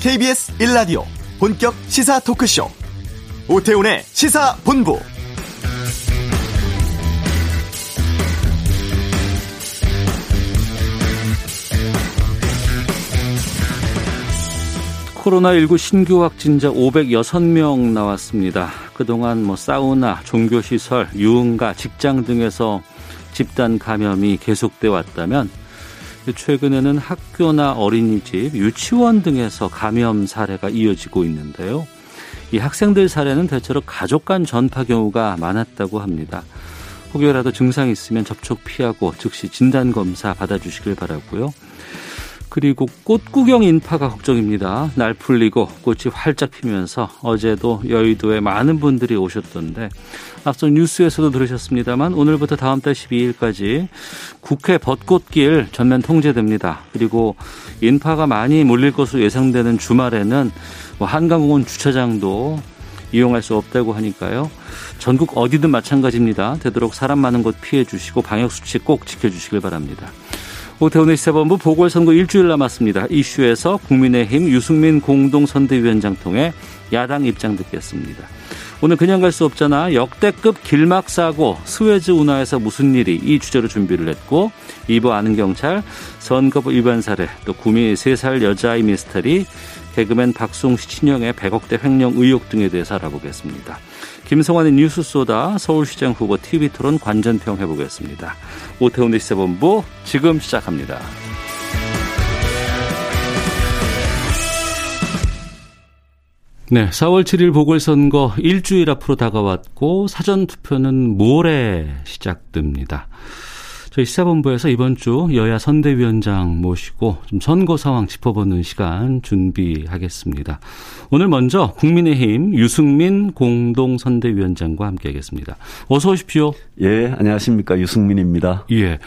KBS 1라디오 본격 시사 토크쇼 오태훈의 시사본부 코로나19 신규 확진자 506명 나왔습니다. 그동안 뭐 사우나, 종교시설, 유흥가, 직장 등에서 집단 감염이 계속돼 왔다면 최근에는 학교나 어린이집, 유치원 등에서 감염 사례가 이어지고 있는데요. 이 학생들 사례는 대체로 가족 간 전파 경우가 많았다고 합니다. 혹여라도 증상이 있으면 접촉 피하고 즉시 진단 검사 받아주시길 바라고요. 그리고 꽃 구경 인파가 걱정입니다. 날 풀리고 꽃이 활짝 피면서 어제도 여의도에 많은 분들이 오셨던데 앞서 뉴스에서도 들으셨습니다만 오늘부터 다음 달 12일까지 국회 벚꽃길 전면 통제됩니다. 그리고 인파가 많이 몰릴 것으로 예상되는 주말에는 뭐 한강공원 주차장도 이용할 수 없다고 하니까요. 전국 어디든 마찬가지입니다. 되도록 사람 많은 곳 피해 주시고 방역 수칙 꼭 지켜 주시길 바랍니다. 오태훈의 시사본부 보궐선거 일주일 남았습니다. 이슈에서 국민의힘 유승민 공동선대위원장 통해 야당 입장 듣겠습니다. 오늘 그냥 갈 수 없잖아. 역대급 길막 사고 스웨즈 운하에서 무슨 일이 이 주제로 준비를 했고 2부 아는 경찰 선거법 위반 사례 또 구미 3살 여자아이 미스터리 개그맨 박송씨 친형의 100억대 횡령 의혹 등에 대해서 알아보겠습니다. 김성환의 뉴스 소다 서울시장 후보 TV 토론 관전평 해보겠습니다. 오태훈의 시사본부 지금 시작합니다. 네, 4월 7일 보궐선거 일주일 앞으로 다가왔고 사전 투표는 모레 시작됩니다. 저희 시사본부에서 이번 주 여야 선대위원장 모시고 좀 선거 상황 짚어보는 시간 준비하겠습니다. 오늘 먼저 국민의힘 유승민 공동선대위원장과 함께하겠습니다. 어서 오십시오. 예, 안녕하십니까 유승민입니다. 예,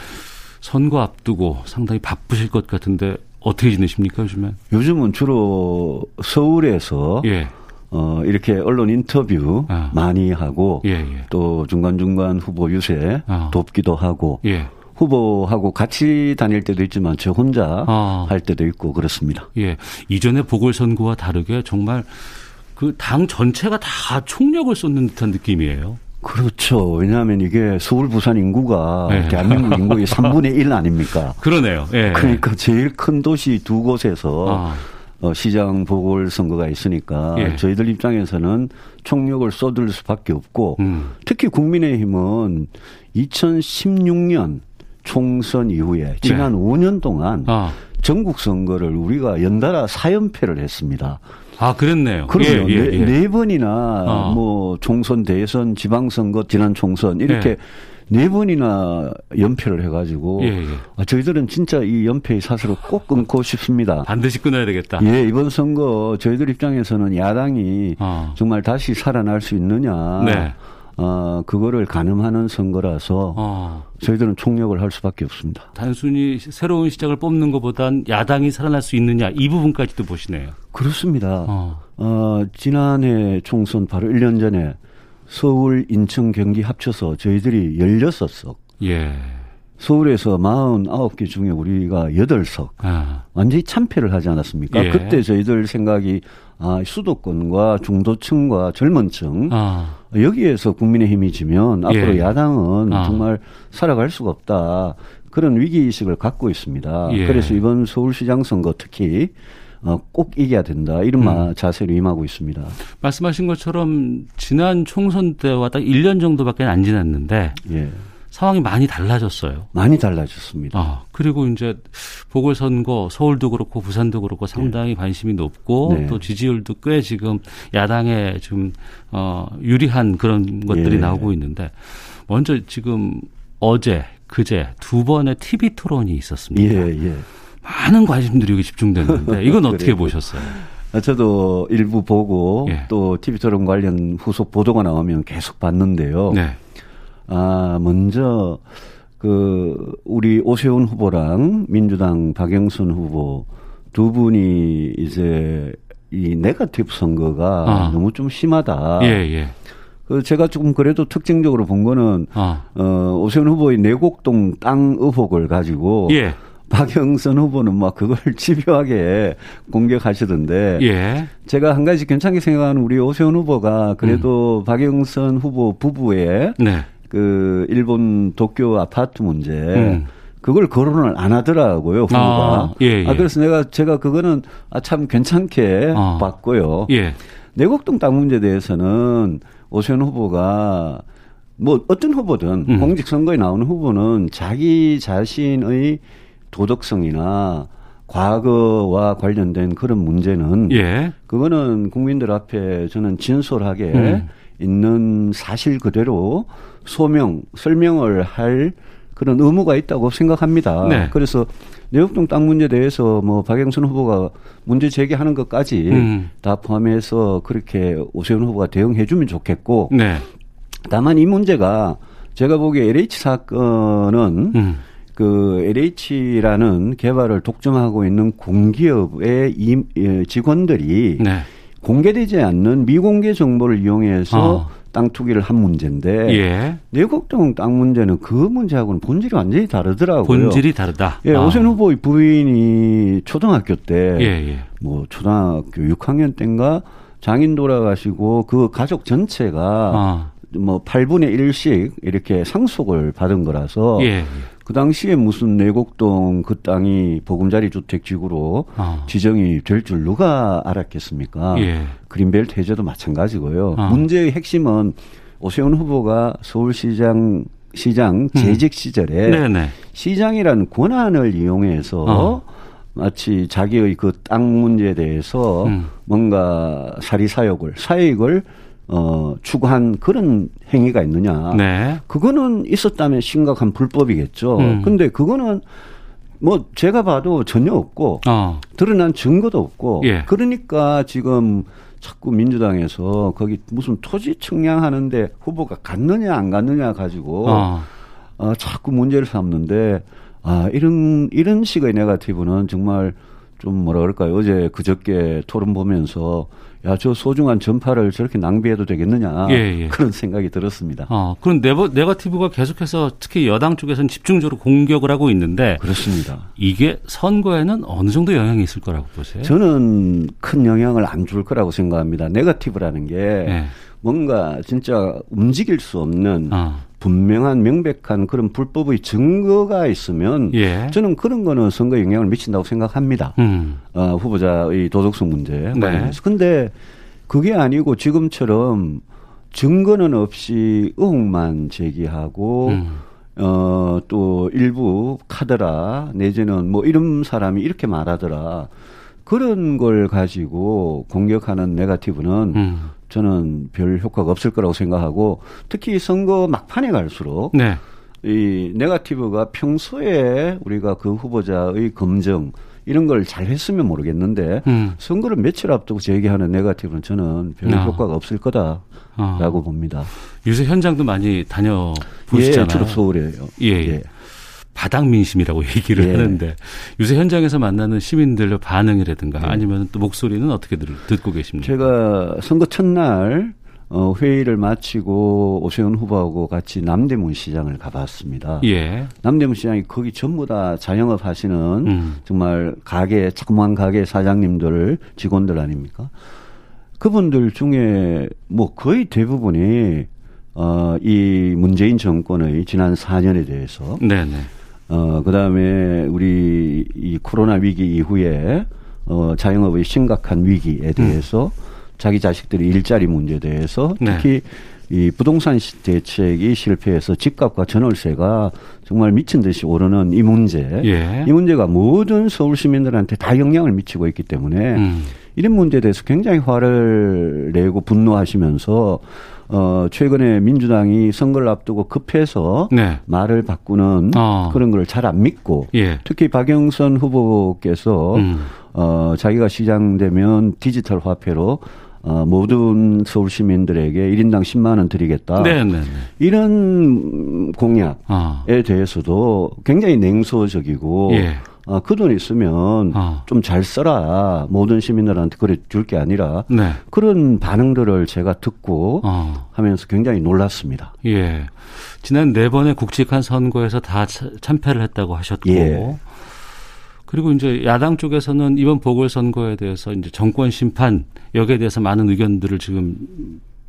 선거 앞두고 상당히 바쁘실 것 같은데 어떻게 지내십니까 요즘엔? 요즘은 주로 서울에서 예. 어, 이렇게 언론 인터뷰 아. 많이 하고 예, 예. 또 중간중간 후보 유세 아. 돕기도 하고 예. 후보하고 같이 다닐 때도 있지만 저 혼자 아. 할 때도 있고 그렇습니다. 예. 이전에 보궐선거와 다르게 정말 그 당 전체가 다 총력을 쏟는 듯한 느낌이에요. 그렇죠. 왜냐하면 이게 서울, 부산 인구가 네. 대한민국 인구의 3분의 1 아닙니까? 그러네요. 예. 그러니까 제일 큰 도시 두 곳에서 아. 어, 시장 보궐선거가 있으니까 예. 저희들 입장에서는 총력을 쏟을 수밖에 없고 음. 특히 국민의힘은 2016년 총선 이후에 지난 네. 5년 동안 아. 전국 선거를 우리가 연달아 4연패를 했습니다. 아, 그랬네요. 그렇죠. 예, 예, 네, 예. 네, 번이나 아. 뭐 총선, 대선, 지방선거, 지난 총선 이렇게 예. 네 번이나 연패를 해가지고 예, 예. 아, 저희들은 진짜 이 연패의 사슬을 꼭 끊고 싶습니다. 반드시 끊어야 되겠다. 예, 이번 선거 저희들 입장에서는 야당이 아. 정말 다시 살아날 수 있느냐. 네. 어, 그거를 가늠하는 선거라서 어. 저희들은 총력을 할 수밖에 없습니다. 단순히 새로운 시작을 뽑는 것보단 야당이 살아날 수 있느냐 이 부분까지도 보시네요. 그렇습니다. 어. 어, 지난해 총선 바로 1년 전에 서울, 인천, 경기 합쳐서 저희들이 16석. 예. 서울에서 49개 중에 우리가 8석. 아. 완전히 참패를 하지 않았습니까? 예. 그때 저희들 생각이 아, 수도권과 중도층과 젊은 층 아. 여기에서 국민의힘이 지면 앞으로 예. 야당은 아. 정말 살아갈 수가 없다. 그런 위기 의식을 갖고 있습니다. 예. 그래서 이번 서울시장 선거 특히 어, 꼭 이겨야 된다. 이런 음. 자세로 임하고 있습니다. 말씀하신 것처럼 지난 총선 때와 딱 1년 정도밖에 안 지났는데 예. 상황이 많이 달라졌어요. 많이 달라졌습니다. 아, 그리고 이제 보궐선거 서울도 그렇고 부산도 그렇고 상당히 네. 관심이 높고 네. 또 지지율도 꽤 지금 야당에 좀 어, 유리한 그런 것들이 예. 나오고 있는데 먼저 지금 어제 그제 두 번의 TV 토론이 있었습니다. 예, 예. 많은 관심들이 여기 집중됐는데 이건 어떻게 보셨어요? 아, 저도 일부 보고 예. 또 TV 토론 관련 후속 보도가 나오면 계속 봤는데요. 네. 아, 먼저 그 우리 오세훈 후보랑 민주당 박영순 후보 두 분이 이제 이 네가티브 선거가 아. 너무 좀 심하다. 예, 예. 그 제가 조금 그래도 특징적으로 본 거는 아. 어 오세훈 후보의 내곡동 땅 의혹을 가지고 예. 박영선 후보는 막 그걸 집요하게 공격하시던데 예. 제가 한 가지 괜찮게 생각하는 우리 오세훈 후보가 그래도 음. 박영선 후보 부부의 네. 그 일본 도쿄 아파트 문제 음. 그걸 거론을 안 하더라고요 후보가. 아, 예, 예. 아 그래서 내가 제가 그거는 아 참 괜찮게 아, 봤고요. 예. 내곡동 땅 문제에 대해서는 오세훈 후보가 뭐 어떤 후보든 음. 공직 선거에 나오는 후보는 자기 자신의 도덕성이나 과거와 관련된 그런 문제는 예. 그거는 국민들 앞에 저는 진솔하게 음. 있는 사실 그대로 소명 설명을 할 그런 의무가 있다고 생각합니다. 네. 그래서 내곡동 땅 문제에 대해서 뭐 박영선 후보가 문제 제기하는 것까지 음. 다 포함해서 그렇게 오세훈 후보가 대응해 주면 좋겠고 네. 다만 이 문제가 제가 보기에 LH 사건은 음. 그 LH라는 개발을 독점하고 있는 공기업의 이, 예, 직원들이 네. 공개되지 않는 미공개 정보를 이용해서 어. 땅 투기를 한 문제인데 예. 내곡동 땅 문제는 그 문제하고는 본질이 완전히 다르더라고요. 본질이 다르다. 예, 아. 오세훈 후보의 부인이 초등학교 때, 예, 예. 뭐 초등학교 6학년 때인가 장인 돌아가시고 그 가족 전체가 아. 뭐 8분의 1씩 이렇게 상속을 받은 거라서 예. 그 당시에 무슨 내곡동 그 땅이 보금자리 주택 지구로 아. 지정이 될 줄 누가 알았겠습니까? 예. 그린벨트 해제도 마찬가지고요. 아. 문제의 핵심은 오세훈 후보가 서울시장 시장 음. 재직 시절에 음. 시장이라는 권한을 이용해서 어. 마치 자기의 그 땅 문제에 대해서 음. 뭔가 사리사욕을 사익을 어, 추구한 그런 행위가 있느냐. 네. 그거는 있었다면 심각한 불법이겠죠. 음. 근데 그거는 뭐 제가 봐도 전혀 없고 어. 드러난 증거도 없고 예. 그러니까 지금 자꾸 민주당에서 거기 무슨 토지 측량하는데 후보가 갔느냐 안 갔느냐 가지고 어. 어 자꾸 문제를 삼는데 아 이런 이런 식의 네가티브는 정말 좀 뭐라 그럴까요 어제 그저께 토론 보면서 야, 저 소중한 전파를 저렇게 낭비해도 되겠느냐. 예, 예. 그런 생각이 들었습니다. 어, 그럼 네버, 네거티브가 계속해서 특히 여당 쪽에서는 집중적으로 공격을 하고 있는데. 그렇습니다. 이게 선거에는 어느 정도 영향이 있을 거라고 보세요? 저는 큰 영향을 안 줄 거라고 생각합니다. 네거티브라는 게 예. 뭔가 진짜 움직일 수 없는 어. 분명한 명백한 그런 불법의 증거가 있으면 예. 저는 그런 거는 선거에 영향을 미친다고 생각합니다. 음. 어, 후보자의 도덕성 문제. 네. 근데 그게 아니고 지금처럼 증거는 없이 의혹만 제기하고 음. 어, 또 일부 카더라 내지는 뭐 이런 사람이 이렇게 말하더라. 그런 걸 가지고 공격하는 네가티브는 음. 저는 별 효과가 없을 거라고 생각하고 특히 선거 막판에 갈수록 네. 이 네가티브가 평소에 우리가 그 후보자의 검증 이런 걸 잘 했으면 모르겠는데 음. 선거를 며칠 앞두고 제기하는 네가티브는 저는 별 어. 효과가 없을 거다라고 어. 봅니다. 요새 현장도 많이 다녀 보시잖아요. 예, 주로 서울이에요. 예. 예. 예. 바닥 민심이라고 얘기를 예. 하는데 요새 현장에서 만나는 시민들의 반응이라든가 예. 아니면 또 목소리는 어떻게 들, 듣고 계십니까? 제가 선거 첫날 어, 회의를 마치고 오세훈 후보하고 같이 남대문 시장을 가봤습니다. 예. 남대문 시장이 거기 전부 다 자영업 하시는 음. 정말 가게, 자그마한 가게 사장님들, 직원들 아닙니까? 그분들 중에 뭐 거의 대부분이 어, 이 문재인 정권의 지난 4년에 대해서 네네. 어, 그 다음에 우리 이 코로나 위기 이후에 어, 자영업의 심각한 위기에 대해서 음. 자기 자식들이 일자리 문제에 대해서 네. 특히 네. 이 부동산 대책이 실패해서 집값과 전월세가 정말 미친 듯이 오르는 이 문제, 예. 이 문제가 모든 서울 시민들한테 다 영향을 미치고 있기 때문에 음. 이런 문제에 대해서 굉장히 화를 내고 분노하시면서 어, 최근에 민주당이 선거를 앞두고 급해서 네. 말을 바꾸는 어. 그런 걸 잘 안 믿고 예. 특히 박영선 후보께서 음. 어, 자기가 시장 되면 디지털 화폐로 어, 모든 서울 시민들에게 1인당 10만 원 드리겠다. 네네네. 네, 네. 이런 공약에 아. 대해서도 굉장히 냉소적이고 예. 아, 그 돈 있으면 아. 좀잘 써라. 모든 시민들한테 그래 줄 게 아니라 네. 그런 반응들을 제가 듣고 아. 하면서 굉장히 놀랐습니다. 예. 지난 네 번의 국직한 선거에서 다 참패를 했다고 하셨고 예. 그리고 이제 야당 쪽에서는 이번 보궐선거에 대해서 이제 정권 심판 여기에 대해서 많은 의견들을 지금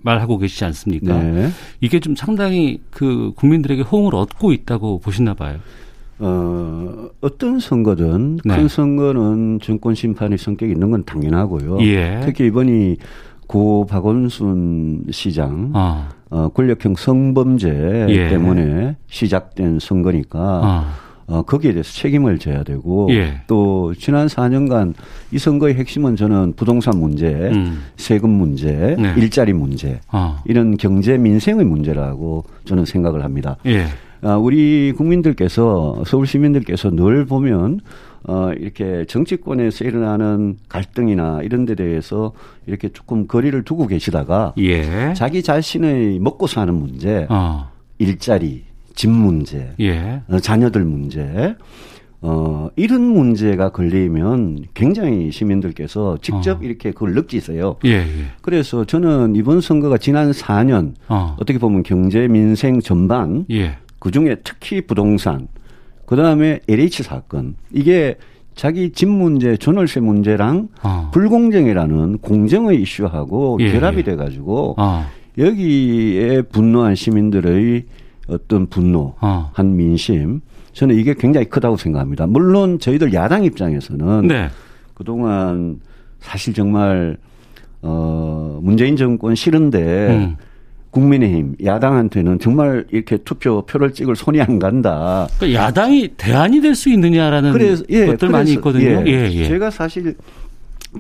말하고 계시지 않습니까? 네. 이게 좀 상당히 그 국민들에게 호응을 얻고 있다고 보시나 봐요. 어, 어떤 선거든 네. 큰 선거는 정권 심판의 성격이 있는 건 당연하고요. 예. 특히 이번이 고 박원순 시장 어. 어 권력형 성범죄 예. 때문에 시작된 선거니까 어. 어, 거기에 대해서 책임을 져야 되고 예. 또 지난 4년간 이 선거의 핵심은 저는 부동산 문제, 음. 세금 문제, 네. 일자리 문제 어. 이런 경제 민생의 문제라고 저는 생각을 합니다. 예. 아, 우리 국민들께서 서울 시민들께서 늘 보면 어, 이렇게 정치권에서 일어나는 갈등이나 이런 데 대해서 이렇게 조금 거리를 두고 계시다가 예. 자기 자신의 먹고 사는 문제, 어. 일자리, 집 문제, 예. 어, 자녀들 문제, 어, 이런 문제가 걸리면 굉장히 시민들께서 직접 어. 이렇게 그걸 느끼세요. 예, 예. 그래서 저는 이번 선거가 지난 4년 어. 떻게 보면 경제 민생 전반 예. 그 중에 특히 부동산 그 다음에 LH 사건 이게 자기 집 문제, 전월세 문제랑 어. 불공정이라는 공정의 이슈하고 예, 결합이 예. 돼 가지고 어. 여기에 분노한 시민들의 어떤 분노, 어. 한 민심, 저는 이게 굉장히 크다고 생각합니다. 물론 저희들 야당 입장에서는 네. 그동안 사실 정말 어 문재인 정권 싫은데 음. 국민의힘 야당한테는 정말 이렇게 투표 표를 찍을 손이 안 간다. 그러니까 야당이 대안이 될 수 있느냐라는 그래서, 예, 것들 그래서, 많이 있거든요. 예, 예, 예. 제가 사실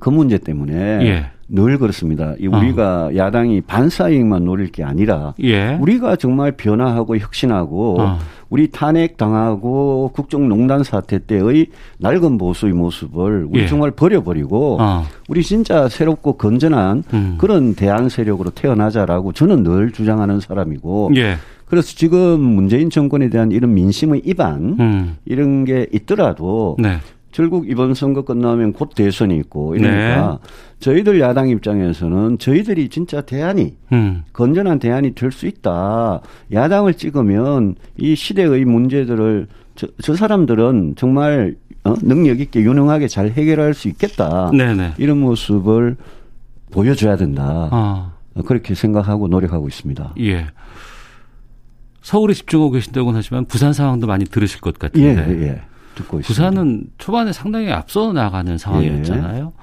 그 문제 때문에 예. 늘 그렇습니다. 우리가 어. 야당이 반사이익만 노릴 게 아니라 예. 우리가 정말 변화하고 혁신하고 어. 우리 탄핵 당하고 국정농단 사태 때의 낡은 보수의 모습을 우리 예. 정말 버려버리고 어. 우리 진짜 새롭고 건전한 음. 그런 대안 세력으로 태어나자라고 저는 늘 주장하는 사람이고 예. 그래서 지금 문재인 정권에 대한 이런 민심의 이반 음. 이런 게 있더라도 네. 결국 이번 선거 끝나면 곧 대선이 있고 이러니까 네. 저희들 야당 입장에서는 저희들이 진짜 대안이 음. 건전한 대안이 될 수 있다. 야당을 찍으면 이 시대의 문제들을 저, 저 사람들은 정말 어? 능력 있게 유능하게 잘 해결할 수 있겠다. 네네. 네. 이런 모습을 보여줘야 된다. 아. 그렇게 생각하고 노력하고 있습니다. 예. 서울에 집중하고 계신다고는 하지만 부산 상황도 많이 들으실 것 같은데. 예, 예. 듣고 있습니다. 부산은 초반에 상당히 앞서 나가는 상황이었잖아요. 예.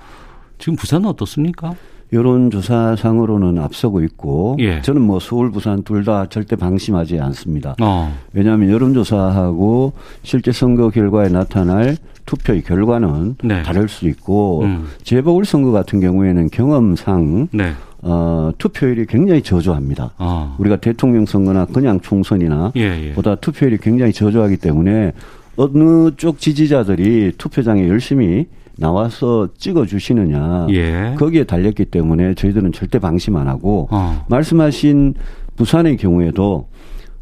지금 부산은 어떻습니까? 여론 조사상으로는 앞서고 있고 예. 저는 뭐 서울, 부산 둘 다 절대 방심하지 않습니다. 어. 왜냐하면 여론 조사하고 실제 선거 결과에 나타날 투표의 결과는 네. 다를 수 있고 음. 재보궐 선거 같은 경우에는 경험상 네. 어, 투표율이 굉장히 저조합니다. 어. 우리가 대통령 선거나 그냥 총선이나 예, 예. 보다 투표율이 굉장히 저조하기 때문에 어느 쪽 지지자들이 투표장에 열심히 나와서 찍어 주시느냐 예. 거기에 달렸기 때문에 저희들은 절대 방심 안 하고 어. 말씀하신 부산의 경우에도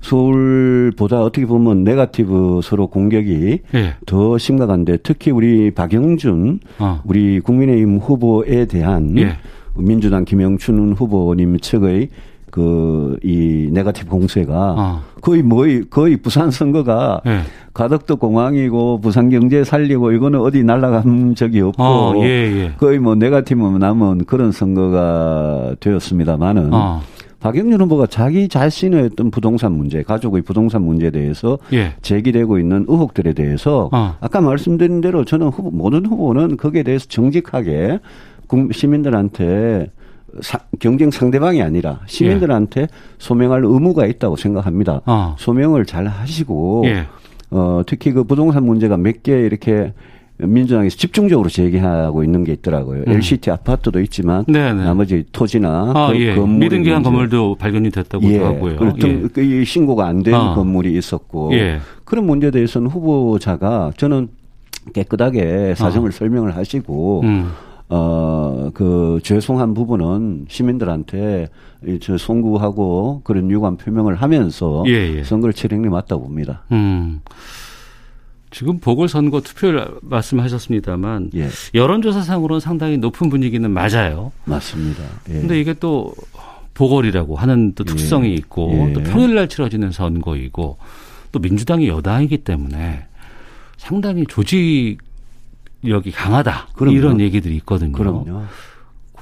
서울보다 어떻게 보면 네가티브 서로 공격이 예. 더 심각한데 특히 우리 박영준 어. 우리 국민의힘 후보에 대한 예. 민주당 김영춘 후보님 측의 그 이 네가티브 공세가 어. 거의 뭐 거의 부산 선거가 네. 가덕도 공항이고 부산 경제 살리고 이거는 어디 날라간 적이 없고 어, 예, 예. 거의 뭐 네가티브 남은 그런 선거가 되었습니다만은 어. 박영준 후보가 자기 자신의 어떤 부동산 문제, 가족의 부동산 문제에 대해서 예. 제기되고 있는 의혹들에 대해서 어. 아까 말씀드린 대로 저는 후보, 모든 후보는 거기에 대해서 정직하게 시민들한테 사, 경쟁 상대방이 아니라 시민들한테 예. 소명할 의무가 있다고 생각합니다. 어. 소명을 잘 하시고 예. 어, 특히 그 부동산 문제가 몇 개 이렇게 민주당에서 집중적으로 제기하고 있는 게 있더라고요. 음. LCT 아파트도 있지만 네네. 네. 나머지 토지나 아, 그 예. 건물 미등기한 건물도 발견이 됐다고 예. 하고요. 예. 그 신고가 안된 아. 건물이 있었고 예. 그런 문제에 대해서는 후보자가 저는 깨끗하게 사정을 아. 설명을 하시고 음. 어, 그, 죄송한 부분은 시민들한테 저 송구하고 그런 유감 표명을 하면서 예, 예. 선거를 치르는 게 맞다고 봅니다. 음. 지금 보궐선거 투표를 말씀하셨습니다만 예. 여론조사상으로는 상당히 높은 분위기는 맞아요. 맞습니다. 그런데 예. 이게 또 보궐이라고 하는 또 특성이 예. 있고 또 평일날 치러지는 선거이고 또 민주당이 여당이기 때문에 상당히 조직 여기 강하다. 그럼요. 이런 얘기들이 있거든요. 그럼요.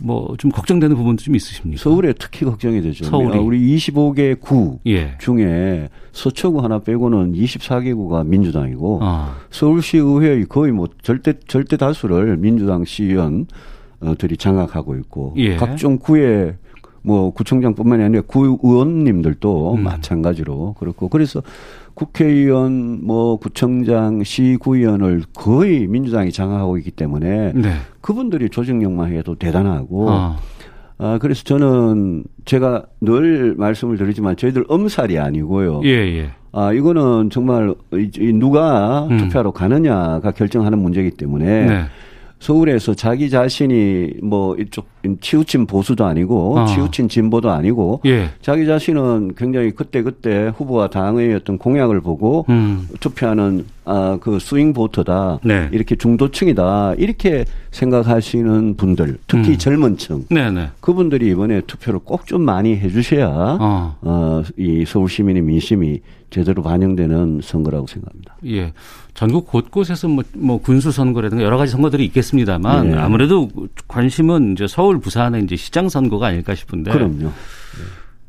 뭐좀 걱정되는 부분도 좀 있으십니까? 서울에 특히 걱정이 되죠. 서울이. 우리 25개 구 예. 중에 서초구 하나 빼고는 24개구가 민주당이고 아. 서울시 의회의 거의 뭐 절대 절대 다수를 민주당 시의원들이 장악하고 있고 예. 각종 구의 뭐 구청장뿐만이 아니라 구 의원님들도 음. 마찬가지로 그렇고 그래서 국회의원, 뭐 구청장, 시구의원을 거의 민주당이 장악하고 있기 때문에 네. 그분들이 조직력만 해도 대단하고 아. 아, 그래서 저는 제가 늘 말씀을 드리지만 저희들 엄살이 아니고요. 예, 예. 아, 이거는 정말 누가 음. 투표하러 가느냐가 결정하는 문제이기 때문에 네. 서울에서 자기 자신이 뭐 이쪽 치우친 보수도 아니고 어. 치우친 진보도 아니고 예. 자기 자신은 굉장히 그때 그때 후보와 당의 어떤 공약을 보고 음. 투표하는 아 그 스윙 보터다 네. 이렇게 중도층이다 이렇게 생각하시는 분들 특히 음. 젊은층 네네. 네. 그분들이 이번에 투표를 꼭 좀 많이 해주셔야 어. 어, 이 서울 시민의 민심이 제대로 반영되는 선거라고 생각합니다. 예. 전국 곳곳에서 뭐, 뭐 군수 선거라든가 여러 가지 선거들이 있겠습니다만 네. 아무래도 관심은 이제 서울, 부산의 이제 시장 선거가 아닐까 싶은데. 그럼요.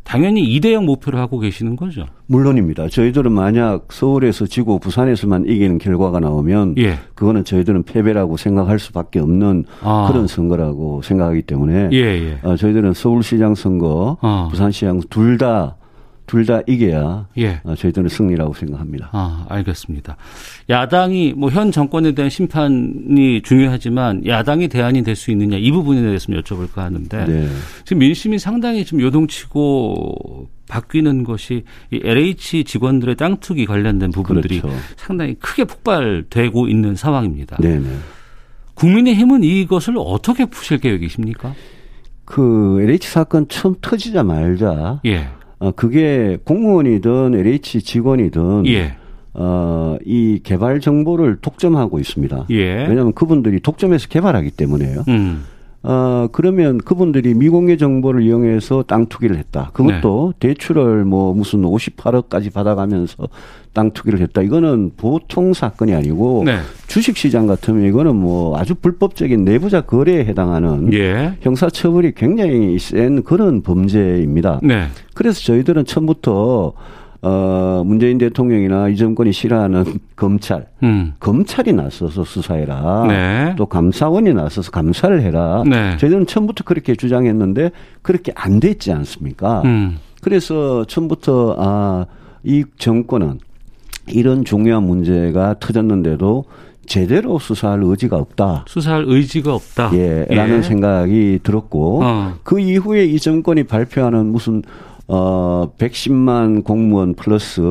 당연히 2대0 목표를 하고 계시는 거죠. 물론입니다. 저희들은 만약 서울에서 지고 부산에서만 이기는 결과가 나오면 예. 그거는 저희들은 패배라고 생각할 수밖에 없는 아. 그런 선거라고 생각하기 때문에 예, 예. 어, 저희들은 서울시장 선거, 아. 부산시장 둘 다 둘 다 이겨야 예. 어, 저희들은 승리라고 생각합니다. 아, 알겠습니다. 야당이 뭐 현 정권에 대한 심판이 중요하지만 야당이 대안이 될 수 있느냐 이 부분에 대해서 좀 여쭤볼까 하는데 네. 지금 민심이 상당히 좀 요동치고 바뀌는 것이 이 LH 직원들의 땅 투기 관련된 부분들이 그렇죠. 상당히 크게 폭발되고 있는 상황입니다. 네네. 네. 국민의힘은 이것을 어떻게 푸실 계획이십니까? 그 LH 사건 처음 터지자말자 예. 어, 그게 공무원이든 LH 직원이든 예. 어, 이 개발 정보를 독점하고 있습니다. 예. 왜냐하면 그분들이 독점해서 개발하기 때문에요. 음. 어, 그러면 그분들이 미공개 정보를 이용해서 땅 투기를 했다. 그것도 네. 대출을 뭐 무슨 58억까지 받아가면서 땅 투기를 했다. 이거는 보통 사건이 아니고 네. 주식 시장 같으면 이거는 뭐 아주 불법적인 내부자 거래에 해당하는 예. 형사 처벌이 굉장히 센 그런 범죄입니다. 네. 그래서 저희들은 처음부터 어, 문재인 대통령이나 이 정권이 싫어하는 검찰, 음. 검찰이 나서서 수사해라. 네. 또 감사원이 나서서 감사를 해라. 네. 저희들은 처음부터 그렇게 주장했는데 그렇게 안 됐지 않습니까? 음. 그래서 처음부터 아, 이 정권은 이런 중요한 문제가 터졌는데도 제대로 수사할 의지가 없다. 수사할 의지가 없다. 예, 라는 예. 생각이 들었고, 어. 그 이후에 이 정권이 발표하는 무슨 어, 110만 공무원 플러스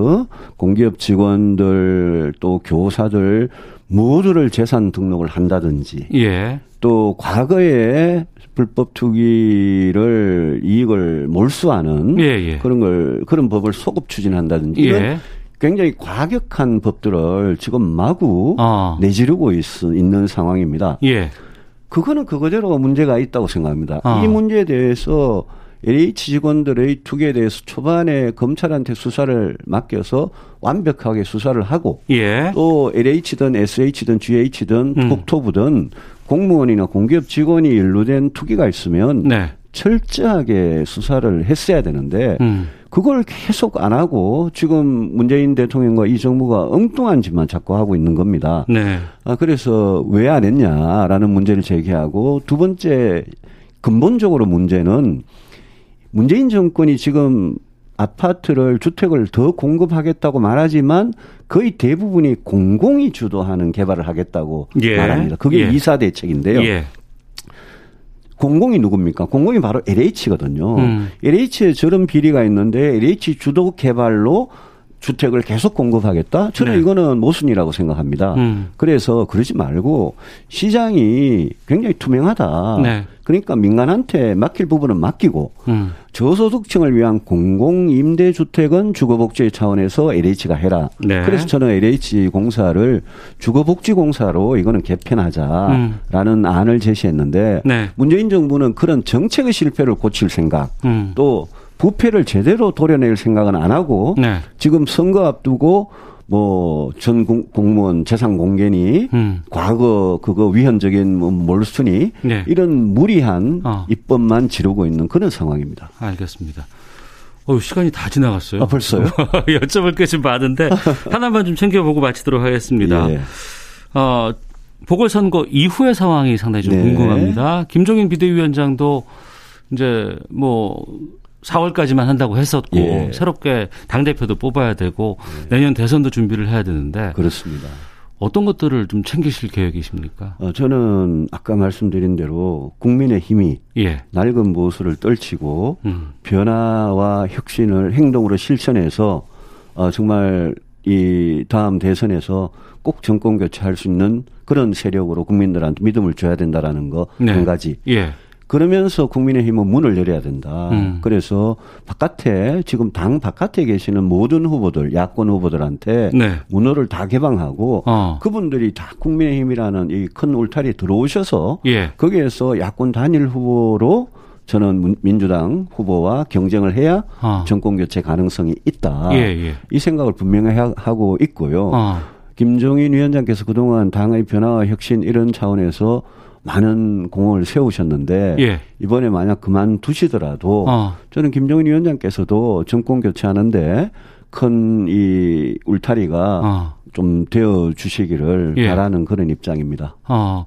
공기업 직원들 또 교사들 모두를 재산 등록을 한다든지. 예. 또 과거에 불법 투기를 이익을 몰수하는 예, 예. 그런 걸 그런 법을 소급 추진한다든지 이런 예. 굉장히 과격한 법들을 지금 마구 어. 내지르고 있, 있는 상황입니다. 예. 그거는 그거대로 문제가 있다고 생각합니다. 어. 이 문제에 대해서 LH 직원들의 투기에 대해서 초반에 검찰한테 수사를 맡겨서 완벽하게 수사를 하고 예. 또 LH든 SH든 GH든 음. 국토부든 공무원이나 공기업 직원이 연루된 투기가 있으면 네. 철저하게 수사를 했어야 되는데 음. 그걸 계속 안 하고 지금 문재인 대통령과 이 정부가 엉뚱한 짓만 자꾸 하고 있는 겁니다. 네. 아, 그래서 왜 안 했냐라는 문제를 제기하고 두 번째 근본적으로 문제는 문재인 정권이 지금 아파트를 주택을 더 공급하겠다고 말하지만 거의 대부분이 공공이 주도하는 개발을 하겠다고 예. 말합니다. 그게 예. 이사 대책인데요. 예. 공공이 누굽니까? 공공이 바로 LH거든요. 음. LH에 저런 비리가 있는데 LH 주도 개발로 주택을 계속 공급하겠다? 저는 네. 이거는 모순이라고 생각합니다. 음. 그래서 그러지 말고 시장이 굉장히 투명하다. 네. 그러니까 민간한테 맡길 부분은 맡기고 음. 저소득층을 위한 공공 임대 주택은 주거복지 차원에서 LH가 해라. 네. 그래서 저는 LH 공사를 주거복지공사로 이거는 개편하자라는 음. 안을 제시했는데 네. 문재인 정부는 그런 정책의 실패를 고칠 생각 음. 또 부패를 제대로 도려낼 생각은 안 하고 네. 지금 선거 앞두고 뭐전 공무원 재산 공개니 음. 과거 그거 위헌적인 뭐 몰수니 네. 이런 무리한 어. 입법만 지르고 있는 그런 상황입니다. 알겠습니다. 어, 시간이 다 지나갔어요. 아, 벌써요? 여쭤볼 게 좀 많은데 하나만 좀 챙겨보고 마치도록 하겠습니다. 예. 어, 보궐선거 이후의 상황이 상당히 좀 네. 궁금합니다. 김종인 비대위원장도 이제 뭐 4월까지만 한다고 했었고 예. 새롭게 당 대표도 뽑아야 되고 예. 내년 대선도 준비를 해야 되는데 그렇습니다. 어떤 것들을 좀 챙기실 계획이십니까? 어, 저는 아까 말씀드린 대로 국민의 힘이 예. 낡은 보수를 떨치고 음. 변화와 혁신을 행동으로 실천해서 어, 정말 이 다음 대선에서 꼭 정권 교체할 수 있는 그런 세력으로 국민들한테 믿음을 줘야 된다라는 거한 네. 가지. 예. 그러면서 국민의힘은 문을 열어야 된다. 음. 그래서 바깥에 지금 당 바깥에 계시는 모든 후보들, 야권 후보들한테 네. 문호를 다 개방하고 어. 그분들이 다 국민의힘이라는 이 큰 울타리 들어오셔서 예. 거기에서 야권 단일 후보로 저는 민주당 후보와 경쟁을 해야 어. 정권 교체 가능성이 있다. 예, 예. 이 생각을 분명히 하고 있고요. 어. 김종인 위원장께서 그동안 당의 변화와 혁신 이런 차원에서 많은 공을 세우셨는데 예. 이번에 만약 그만두시더라도 어. 저는 김정인 위원장께서도 정권 교체하는데 큰 이 울타리가 어. 좀 되어 주시기를 예. 바라는 그런 입장입니다. 어.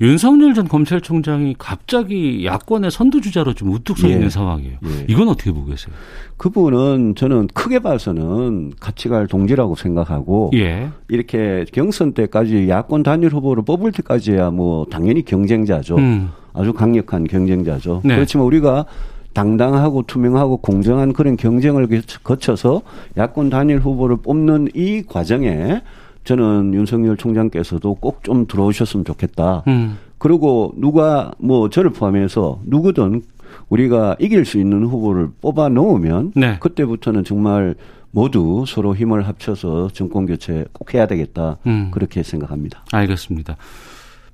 윤석열 전 검찰총장이 갑자기 야권의 선두주자로 좀 우뚝 서 있는 예. 상황이에요. 예. 이건 어떻게 보고 계세요? 그분은 저는 크게 봐서는 같이 갈 동지라고 생각하고 예. 이렇게 경선 때까지 야권 단일 후보를 뽑을 때까지야 뭐 당연히 경쟁자죠. 음. 아주 강력한 경쟁자죠. 네. 그렇지만 우리가 당당하고 투명하고 공정한 그런 경쟁을 거쳐서 야권 단일 후보를 뽑는 이 과정에 저는 윤석열 총장께서도 꼭 좀 들어오셨으면 좋겠다. 음. 그리고 누가 뭐 저를 포함해서 누구든 우리가 이길 수 있는 후보를 뽑아 놓으면 네. 그때부터는 정말 모두 서로 힘을 합쳐서 정권 교체 꼭 해야 되겠다. 음. 그렇게 생각합니다. 알겠습니다.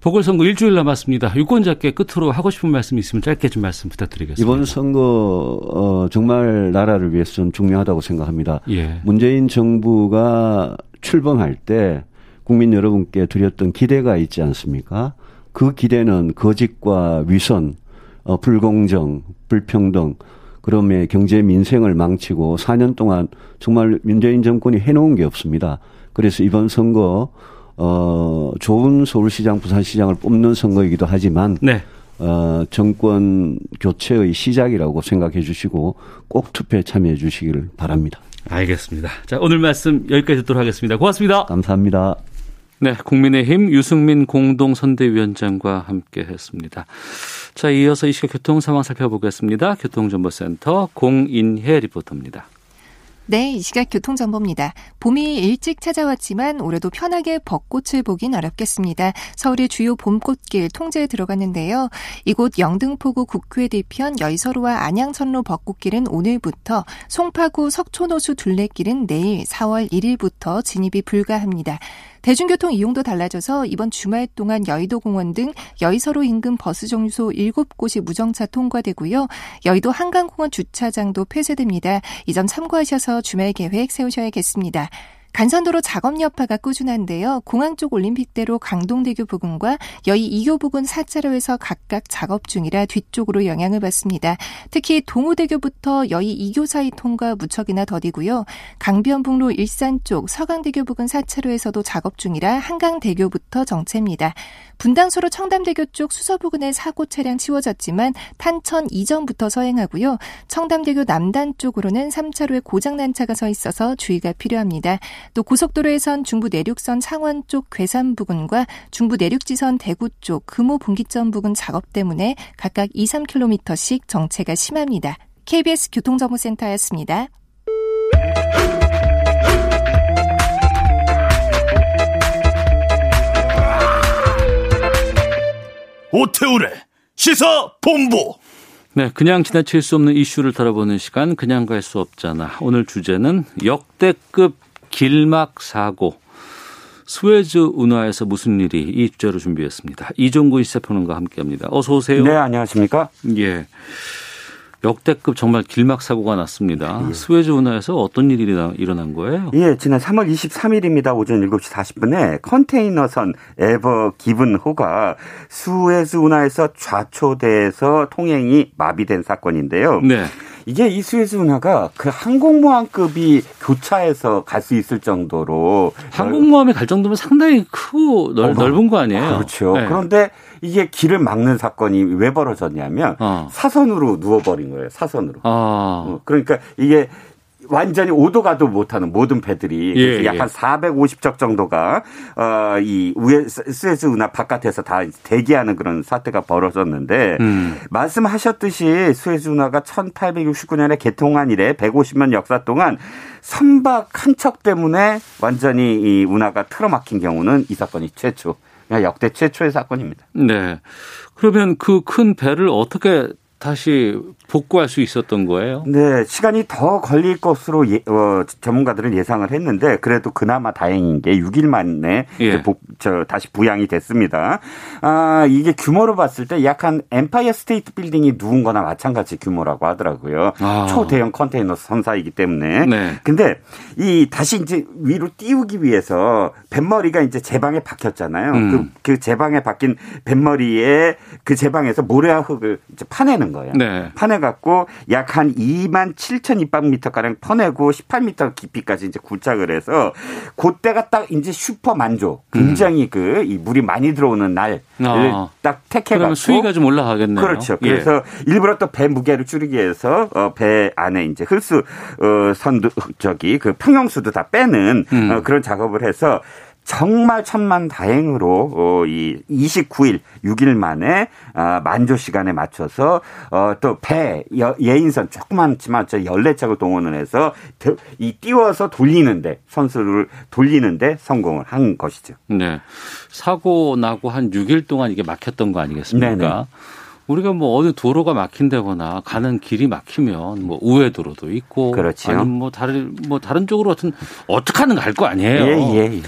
보궐선거 일주일 남았습니다. 유권자께 끝으로 하고 싶은 말씀 있으면 짧게 좀 말씀 부탁드리겠습니다. 이번 선거 어, 정말 나라를 위해서는 중요하다고 생각합니다. 예. 문재인 정부가 출범할 때 국민 여러분께 드렸던 기대가 있지 않습니까? 그 기대는 거짓과 위선, 어, 불공정, 불평등, 그럼에 경제 민생을 망치고 4년 동안 정말 문재인 정권이 해놓은 게 없습니다. 그래서 이번 선거 어 좋은 서울시장, 부산시장을 뽑는 선거이기도 하지만 네. 어 정권 교체의 시작이라고 생각해 주시고 꼭 투표에 참여해 주시기를 바랍니다. 알겠습니다. 자, 오늘 말씀 여기까지 듣도록 하겠습니다. 고맙습니다. 감사합니다. 네, 국민의힘 유승민 공동선대위원장과 함께 했습니다. 자, 이어서 이 시각 교통 상황 살펴보겠습니다. 교통정보센터 공인혜 리포터입니다. 네, 이 시각 교통정보입니다. 봄이 일찍 찾아왔지만 올해도 편하게 벚꽃을 보긴 어렵겠습니다. 서울의 주요 봄꽃길 통제에 들어갔는데요. 이곳 영등포구 국회 뒤편 여의서로와 안양선로 벚꽃길은 오늘부터 송파구 석촌호수 둘레길은 내일 4월 1일부터 진입이 불가합니다. 대중교통 이용도 달라져서 이번 주말 동안 여의도 공원 등 여의서로 인근 버스 정류소 7곳이 무정차 통과되고요. 여의도 한강공원 주차장도 폐쇄됩니다. 이 점 참고하셔서 주말 계획 세우셔야겠습니다. 간선도로 작업 여파가 꾸준한데요. 공항 쪽 올림픽대로 강동대교 부근과 여의 2교 부근 4차로에서 각각 작업 중이라 뒤쪽으로 영향을 받습니다. 특히 동호대교부터 여의 2교 사이 통과 무척이나 더디고요. 강변북로 일산 쪽 서강대교 부근 4차로에서도 작업 중이라 한강대교부터 정체입니다. 분당수로 청담대교 쪽 수서 부근에 사고 차량 치워졌지만 탄천 이전부터 서행하고요. 청담대교 남단 쪽으로는 3차로에 고장난 차가 서 있어서 주의가 필요합니다. 또 고속도로에선 중부 내륙선 창원 쪽 괴산 부근과 중부 내륙지선 대구 쪽 금호 분기점 부근 작업 때문에 각각 2, 3km씩 정체가 심합니다. KBS 교통정보센터였습니다. 오태우래 시사 본부. 네, 그냥 지나칠 수 없는 이슈를 다뤄보는 시간 그냥 갈 수 없잖아. 오늘 주제는 역대급 길막 사고. 수에즈 운하에서 무슨 일이 이 주제로 준비했습니다. 이종구 시사평론가 함께합니다. 어서 오세요. 네, 안녕하십니까? 예. 역대급 정말 길막 사고가 났습니다. 예. 수에즈 운하에서 어떤 일이 일어난 거예요? 예, 지난 3월 23일입니다. 오전 7시 40분에 컨테이너선 에버 기븐 호가 수에즈 운하에서 좌초돼서 통행이 마비된 사건인데요. 네. 이게 이 수에즈 운하가 그 항공모함급이 교차해서 갈 수 있을 정도로 항공모함이 갈 정도면 상당히 크고 넓, 넓은 거 아니에요? 그렇죠. 네. 그런데 이게 길을 막는 사건이 왜 벌어졌냐면 어. 사선으로 누워버린 거예요. 사선으로. 어. 그러니까 이게 완전히 오도 가도 못하는 모든 배들이 예, 약 한 예. 450척 정도가 어이 우에 수에즈 운하 바깥에서 다 대기하는 그런 사태가 벌어졌는데 음. 말씀하셨듯이 수에즈 운하가 1869년에 개통한 이래 150년 역사 동안 선박 한 척 때문에 완전히 이 운하가 틀어막힌 경우는 이 사건이 최초. 역대 최초의 사건입니다. 네. 그러면 그 큰 배를 어떻게 다시 복구할 수 있었던 거예요? 네, 시간이 더 걸릴 것으로 예, 어, 전문가들은 예상을 했는데 그래도 그나마 다행인 게 6일 만에 예. 복, 저, 다시 부양이 됐습니다. 아, 이게 규모로 봤을 때 약 한 엠파이어 스테이트 빌딩이 누운 거나 마찬가지 규모라고 하더라고요. 아. 초대형 컨테이너 선사이기 때문에. 네. 근데 이 다시 이제 위로 띄우기 위해서 뱃머리가 이제 제방에 박혔잖아요. 음. 그, 그 제방에 박힌 뱃머리에 그 제방에서 모래와 흙을 이제 파내는 거예요. 네. 파내 퍼내갖고 약 한 2만 7천 입방미터 가량 퍼내고 18미터 깊이까지 이제 굴착을 해서 그때가 딱 이제 슈퍼 만족. 굉장히 음. 그 그이 물이 많이 들어오는 날을 아. 딱 택해갖고 수위가 좀 올라가겠네요. 그렇죠. 예. 그래서 예. 일부러 또 배 무게를 줄이기 위해서 어, 배 안에 이제 흡수 어, 선도 저기 그 평형수도 다 빼는 음. 어, 그런 작업을 해서 정말 천만 다행으로 어, 이 29일 6일 만에 어, 만조 시간에 맞춰서 어, 또 배 예인선 조그만지만 저 14척을 동원을 해서 이 띄워서 돌리는데 선수를 돌리는데 성공을 한 것이죠. 네. 사고 나고 한 6일 동안 이게 막혔던 거 아니겠습니까? 네네. 우리가 뭐 어느 도로가 막힌다거나 가는 길이 막히면 뭐 우회 도로도 있고 그렇죠. 아니면 뭐 다른 뭐 다른 쪽으로 어떤 어떻게 하는 갈 거 아니에요. 예, 예, 예.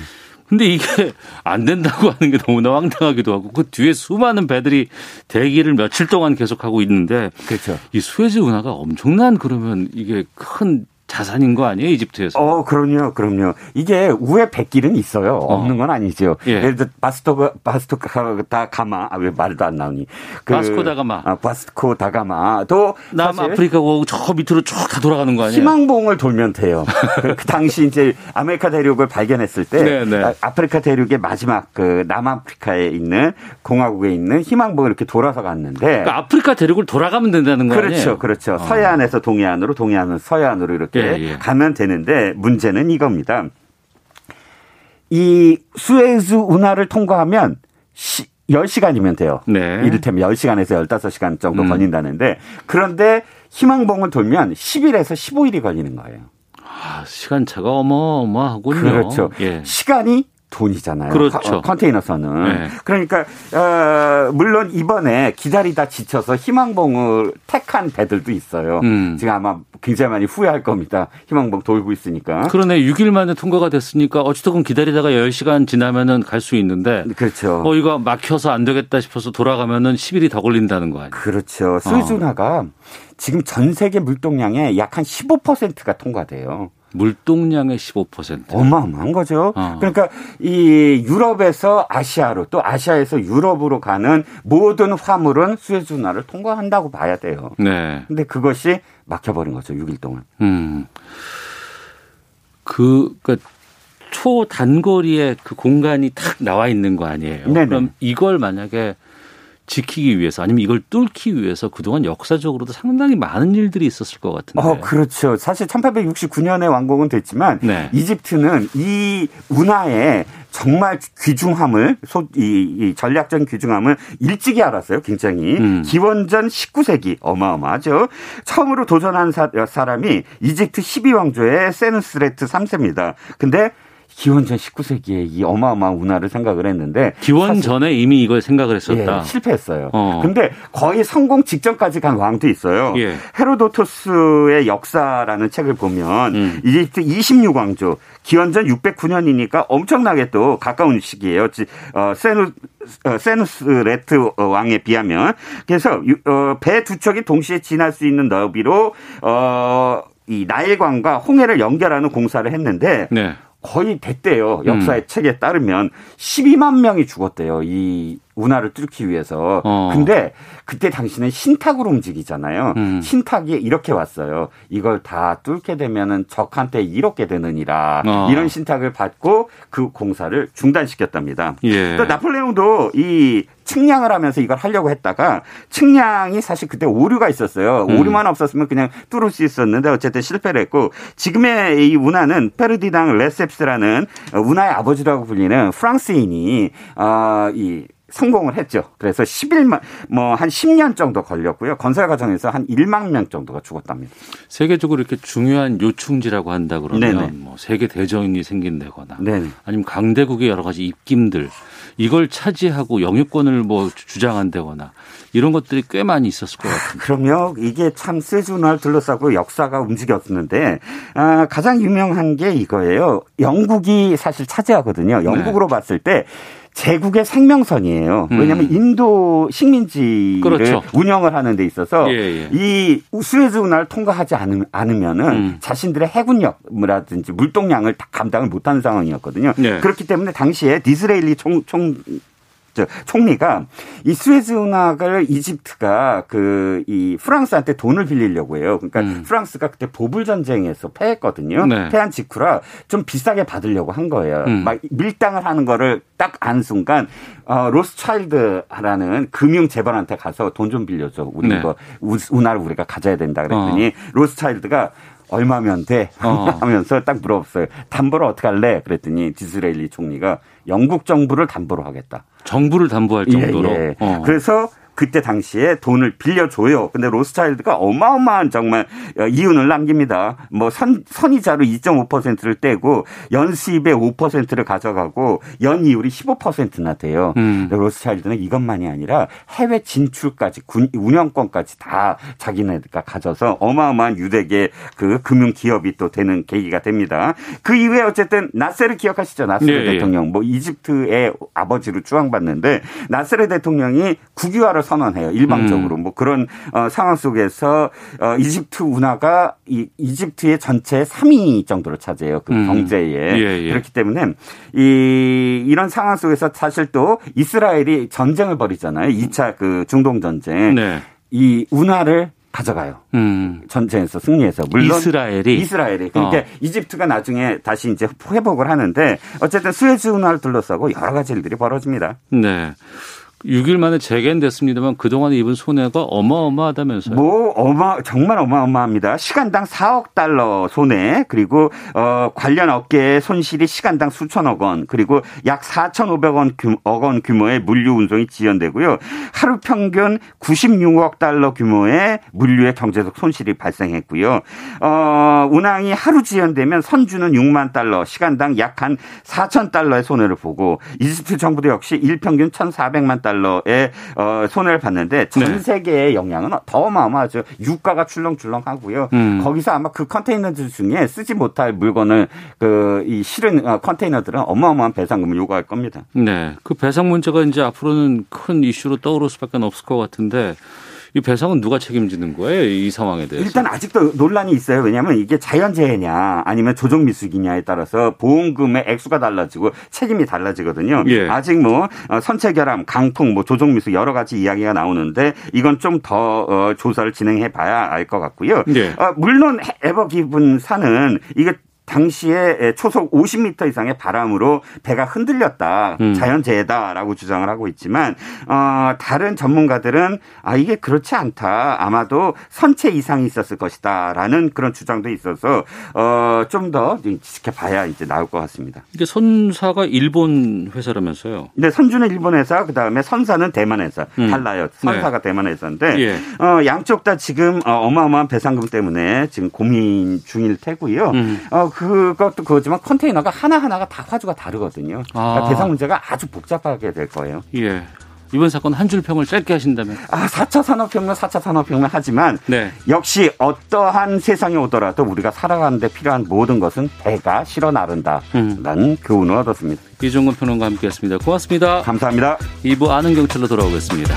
근데 이게 안 된다고 하는 게 너무나 황당하기도 하고 그 뒤에 수많은 배들이 대기를 며칠 동안 계속하고 있는데 그렇죠. 이 수에즈 운하가 엄청난 그러면 이게 큰 자산인 거 아니에요 이집트에서? 어, 그럼요, 그럼요. 이게 우에 백길은 있어요. 어. 없는 건 아니죠. 예. 예를 들어 바스토 바스토다 가마 아, 왜 말도 안 나오니? 그, 바스코 다가마. 아, 바스코 다가마도 남아프리카 고 저 밑으로 쭉 다 돌아가는 거 아니에요? 희망봉을 돌면 돼요. 그, 그 당시 이제 아메리카 대륙을 발견했을 때 네, 네. 아, 아프리카 대륙의 마지막 그 남아프리카에 있는 공화국에 있는 희망봉을 이렇게 돌아서 갔는데 그러니까 아프리카 대륙을 돌아가면 된다는 거 아니에요? 그렇죠, 그렇죠. 어. 서해안에서 동해안으로, 동해안은 서해안으로 이렇게 예, 예. 가면 되는데 문제는 이겁니다. 이 수에즈 운하를 통과하면 시, 10시간이면 돼요. 네. 이를테면 10시간에서 15시간 정도 음. 걸린다는데 그런데 희망봉을 돌면 10일에서 15일이 걸리는 거예요. 아, 시간차가 어마어마하군요. 그렇죠. 예. 시간이 돈이잖아요. 그렇죠. 컨테이너선은. 네. 그러니까 어, 물론 이번에 기다리다 지쳐서 희망봉을 택한 배들도 있어요. 음. 지금 아마 굉장히 많이 후회할 겁니다. 희망봉 돌고 있으니까. 그러네. 6일 만에 통과가 됐으니까 어찌됐건 기다리다가 10시간 지나면은 갈 수 있는데. 그렇죠. 어 이거 막혀서 안 되겠다 싶어서 돌아가면은 10일이 더 걸린다는 거 아니에요. 그렇죠. 스위즈나가 어. 지금 전 세계 물동량의 약 한 15%가 통과돼요. 물동량의 15%. 어마어마한 거죠. 어. 그러니까 이 유럽에서 아시아로 또 아시아에서 유럽으로 가는 모든 화물은 수에즈 운하를 통과한다고 봐야 돼요. 네. 근데 그것이 막혀버린 거죠. 6일 동안. 음. 그, 그러니까 초단거리에 그 공간이 탁 나와 있는 거 아니에요. 네네. 그럼 이걸 만약에 지키기 위해서 아니면 이걸 뚫기 위해서 그동안 역사적으로도 상당히 많은 일들이 있었을 것 같은데. 어, 그렇죠. 사실 1869년에 완공은 됐지만 네. 이집트는 이 운하에 정말 귀중함을 이, 이 전략적 귀중함을 일찍이 알았어요. 굉장히 음. 기원전 19세기 어마어마하죠. 처음으로 도전한 사, 람이 이집트 12왕조의 세누스레트 3세입니다. 근데 기원전 19세기에 이 어마어마한 운하를 생각을 했는데 기원 전에 이미 이걸 생각을 했었다. 예, 실패했어요. 어. 근데 거의 성공 직전까지 간 왕도 있어요. 예. 헤로도토스의 역사라는 책을 보면 음. 이집트 26왕조 기원전 609년이니까 엄청나게 또 가까운 시기예요. 어, 세누 어, 세누스레트 왕에 비하면 그래서 어, 배 두 척이 동시에 지날 수 있는 너비로 어, 이 나일강과 홍해를 연결하는 공사를 했는데 네. 거의 됐대요. 역사의 음. 책에 따르면 12만 명이 죽었대요. 이 운하를 뚫기 위해서. 어. 근데 그때 당시는 신탁으로 움직이잖아요. 음. 신탁이 이렇게 왔어요. 이걸 다 뚫게 되면은 적한테 이롭게 되느니라. 어. 이런 신탁을 받고 그 공사를 중단시켰답니다. 예. 또 나폴레옹도 이 측량을 하면서 이걸 하려고 했다가 측량이 사실 그때 오류가 있었어요. 음. 오류만 없었으면 그냥 뚫을 수 있었는데 어쨌든 실패를 했고 지금의 이 운하는 페르디당 레셉스라는 운하의 아버지라고 불리는 프랑스인이 어이 성공을 했죠. 그래서 11만 뭐 한 10년 정도 걸렸고요. 건설 과정에서 한 1만 명 정도가 죽었답니다. 세계적으로 이렇게 중요한 요충지라고 한다 그러면 네네. 뭐 세계 대전이 생긴다거나 네네. 아니면 강대국의 여러 가지 입김들 이걸 차지하고 영유권을 뭐 주장한다거나 이런 것들이 꽤 많이 있었을 것 같습니다. 그럼요. 이게 참 수에즈를 둘러싸고 역사가 움직였는데 아, 가장 유명한 게 이거예요. 영국이 사실 차지하거든요. 영국으로 네. 봤을 때 제국의 생명선이에요. 음. 왜냐하면 인도 식민지를 그렇죠. 운영을 하는 데 있어서 예, 예. 이 수에즈 운하를 통과하지 않으면은 음. 자신들의 해군력이라든지 물동량을 다 감당을 못하는 상황이었거든요. 예. 그렇기 때문에 당시에 디스레일리 총, 총 총리가 이 수에즈 운하를 이집트가 그 이 프랑스한테 돈을 빌리려고 해요. 그러니까 음. 프랑스가 그때 보불 전쟁에서 패했거든요. 네. 패한 직후라 좀 비싸게 받으려고 한 거예요. 음. 막 밀당을 하는 거를 딱 안 순간 어 로스차일드라는 금융 재벌한테 가서 돈 좀 빌려줘. 우리 네. 이거 운하를 우리가 가져야 된다 그랬더니 어. 로스차일드가 얼마면 돼? 어. 하면서 딱 물어봤어요. 담보를 어떻게 할래? 그랬더니 디스레일리 총리가 영국 정부를 담보로 하겠다. 정부를 담보할 정도로. 예, 예. 어. 그래서 그때 당시에 돈을 빌려줘요. 근데 로스차일드가 어마어마한 정말 이윤을 남깁니다. 뭐 선, 선이자로 2.5%를 떼고 연수입의 5%를 가져가고 연이율이 15%나 돼요. 음. 로스차일드는 이것만이 아니라 해외 진출까지 군, 운영권까지 다 자기네가 가져서 어마어마한 유대계 그 금융 기업이 또 되는 계기가 됩니다. 그 이후에 어쨌든 나세르 기억하시죠? 나세르 네, 대통령 뭐 이집트의 아버지로 추앙받는데 나세르 대통령이 국유화를 선언해요. 일방적으로 음. 뭐 그런 어, 상황 속에서 어, 이집트 운하가 이 이집트의 전체 3위 정도로 차지해요. 그 음. 경제에 예, 예. 그렇기 때문에 이 이런 상황 속에서 사실 또 이스라엘이 전쟁을 벌이잖아요. 2차 그 중동 전쟁. 네. 이 운하를 가져가요. 음. 전쟁에서 승리해서 물론 이스라엘이 이스라엘이 그러니까 어. 이집트가 나중에 다시 이제 회복을 하는데 어쨌든 수에즈 운하를 둘러싸고 여러 가지 일들이 벌어집니다. 네. 6일 만에 재개됐습니다만 그동안 입은 손해가 어마어마하다면서요? 뭐 어마 정말 어마어마합니다. 시간당 4억 달러 손해 그리고 어 관련 업계의 손실이 시간당 수천억 원 그리고 약 4,500원 규모, 억원 규모의 물류 운송이 지연되고요. 하루 평균 96억 달러 규모의 물류의 경제적 손실이 발생했고요. 어 운항이 하루 지연되면 선주는 6만 달러, 시간당 약 한 4천 달러의 손해를 보고 이집트 정부도 역시 일평균 1,400만 달러 달러의 어, 손해를 봤는데 전 네. 세계의 영향은 더 어마어마하죠. 유가가 출렁출렁하고요. 음. 거기서 아마 그 컨테이너들 중에 쓰지 못할 물건을 그 이 실은 어, 컨테이너들은 어마어마한 배상금을 요구할 겁니다. 네, 그 배상 문제가 이제 앞으로는 큰 이슈로 떠오를 수밖에 없을 것 같은데 이 배상은 누가 책임지는 거예요? 이 상황에 대해서? 일단 아직도 논란이 있어요. 왜냐하면 이게 자연재해냐 아니면 조정미숙이냐에 따라서 보험금의 액수가 달라지고 책임이 달라지거든요. 예. 아직 뭐 어, 선체 결함, 강풍, 뭐 조정미숙 여러 가지 이야기가 나오는데 이건 좀더 어, 조사를 진행해 봐야 알 것 같고요. 예. 어, 물론 에버 기분사는 이게 당시에 초속 50m 이상의 바람으로 배가 흔들렸다. 음. 자연재해다라고 주장을 하고 있지만 어 다른 전문가들은 아 이게 그렇지 않다. 아마도 선체 이상이 있었을 것이다라는 그런 주장도 있어서 어 좀 더 지켜봐야 이제 나올 것 같습니다. 이게 선사가 일본 회사라면서요? 네, 선주는 일본 회사, 그 다음에 선사는 대만 회사. 음. 달라요. 선사가 네. 대만 회사인데 예. 어 양쪽 다 지금 어, 어마어마한 배상금 때문에 지금 고민 중일 테고요. 음. 어 그것도 그거지만 컨테이너가 하나하나가 다 화주가 다르거든요. 그러니까 아. 대상 문제가 아주 복잡하게 될 거예요. 예. 이번 사건 한 줄 평을 짧게 하신다면? 아, 4차 산업혁명, 4차 산업혁명 하지만 네. 역시 어떠한 세상이 오더라도 우리가 살아가는데 필요한 모든 것은 배가 실어 나른다 라는 음. 교훈을 얻었습니다. 이종근 평론가 함께 했습니다. 고맙습니다. 감사합니다. 2부 아는 경찰로 돌아오겠습니다.